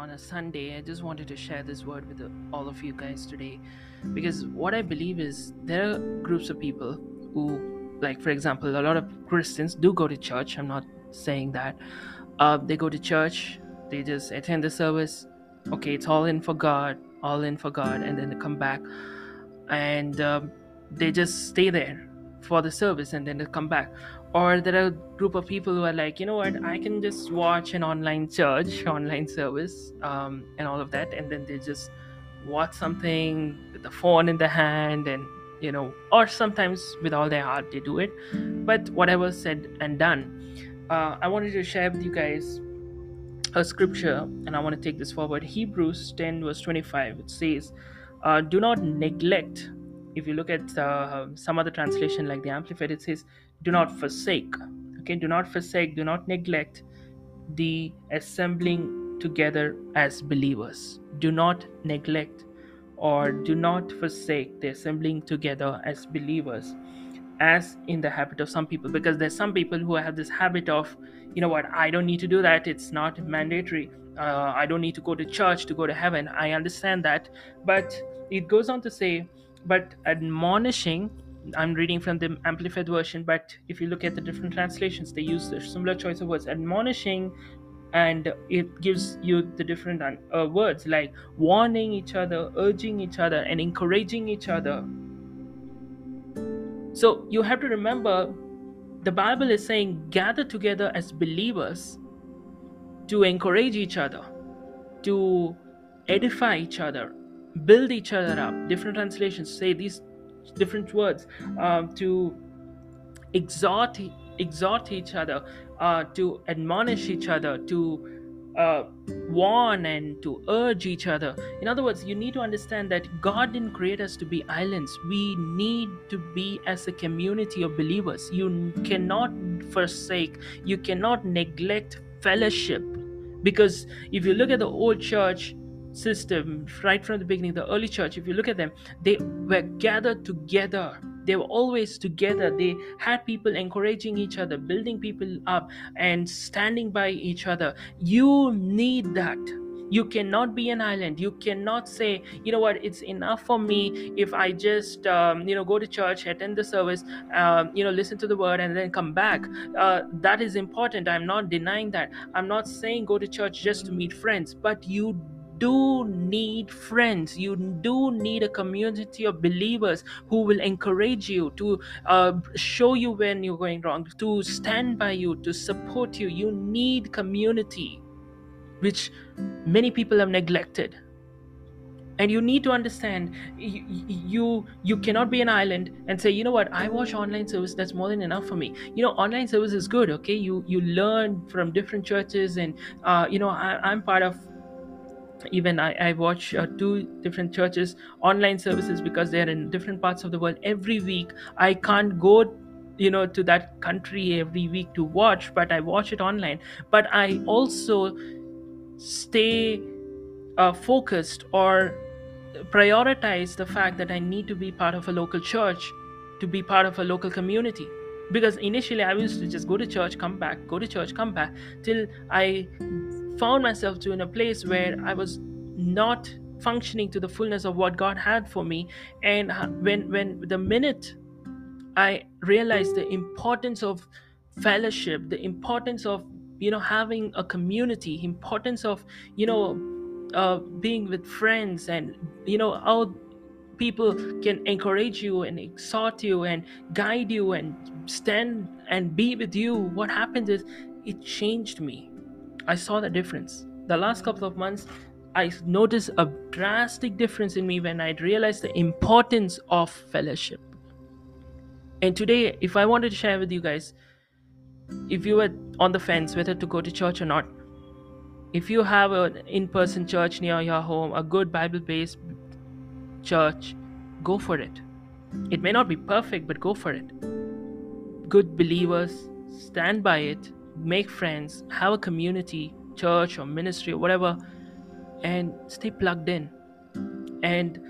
On a Sunday, I just wanted to share this word with all of you guys today because what I believe is there are groups of people who, like, for example, a lot of Christians do go to church. I'm not saying that. Uh, they go to church, they just attend the service. Okay, it's all in for God, all in for God, and then they come back and um, they just stay there for the service and then they come back or there are a group of people who are like you know what? I can just watch an online church online service um, and all of that and then they just watch something with the phone in the hand and you know or sometimes with all their heart they do it. But whatever said and done uh, i wanted to share with you guys a scripture and i want to take this forward. Hebrews 10 verse 25 it says uh, do not neglect if you look at uh, some other translation like the amplified it says do not forsake okay? Do not forsake do not neglect the assembling together as believers. Do not neglect or do not forsake the assembling together as believers as in the habit of some people because there's some people who have this habit of you know what i don't need to do that it's not mandatory uh, i don't need to go to church to go to heaven i understand that. But it goes on to say but admonishing i'm reading from the amplified version but if you look at the different translations they use similar choice of words admonishing and it gives you the different uh, words like warning each other urging each other and encouraging each other so you have to remember the Bible is saying gather together as believers to encourage each other, to edify each other, build each other up. Different translations say these different words um, to exhort exhort each other, uh, to admonish each other, to uh, warn and to urge each other. In other words, you need to understand that God didn't create us to be islands. We need to be as a community of believers. You cannot forsake, you cannot neglect fellowship. Because if you look at the old church system, right from the beginning, the early church, if you look at them, they were gathered together. They were always together. They had people encouraging each other building people up and standing by each other. You need that. You cannot be an island. You cannot say you know what? It's enough for me if i just um, you know go to church attend the service um, you know listen to the word and then come back. Uh, that is important. I'm not denying that. I'm not saying go to church just to meet friends but you do need friends. You do need a community of believers who will encourage you, to uh, show you when you're going wrong, to stand by you, to support you. You need community, which many people have neglected. And you need to understand you, you you cannot be an island and say you know what I watch online service that's more than enough for me. You know online service is good. Okay, you you learn from different churches and uh, you know I, I'm part of even I, I watch uh, two different churches online services because they're in different parts of the world every week. I can't go you know to that country every week to watch but i watch it online but i also stay uh, focused or prioritize the fact that i need to be part of a local church to be part of a local community because initially i used to just go to church come back go to church come back till i found myself to in a place where I was not functioning to the fullness of what God had for me. And when when the minute I realized the importance of fellowship, the importance of you know having a community, importance of you know uh, being with friends, and you know how people can encourage you and exhort you and guide you and stand and be with you, what happened is it changed me. I saw the difference. The last couple of months, I noticed a drastic difference in me when I realized the importance of fellowship. And today, if I wanted to share with you guys, if you were on the fence whether to go to church or not, if you have an in person church near your home, a good Bible based church, go for it. It may not be perfect, but go for it. Good believers, stand by it, make friends, have a community, church or ministry or whatever, and stay plugged in. And,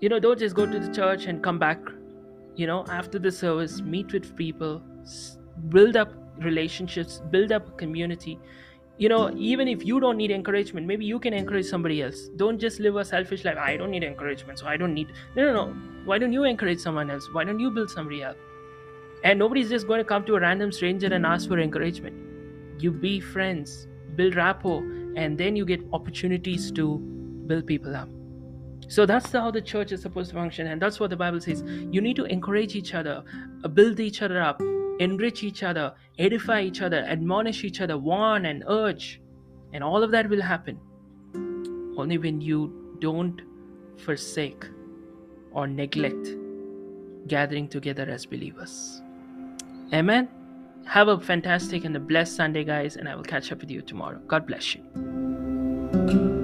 you know, don't just go to the church and come back. You know, after the service, meet with people, build up relationships, build up a community. You know even if you don't need encouragement maybe you can encourage somebody else. Don't just live a selfish life. I don't need encouragement so i don't need no no no. Why don't you encourage someone else? Why don't you build somebody up and nobody's just going to come to a random stranger and ask for encouragement you be friends build rapport and then you get opportunities to build people up so that's how the church is supposed to function and that's what the bible says you need to encourage each other uh, build each other up enrich each other, edify each other, admonish each other, warn and urge. And all of that will happen only when you don't forsake or neglect gathering together as believers. Amen. Have a fantastic and a blessed Sunday, guys, and I will catch up with you tomorrow. God bless you.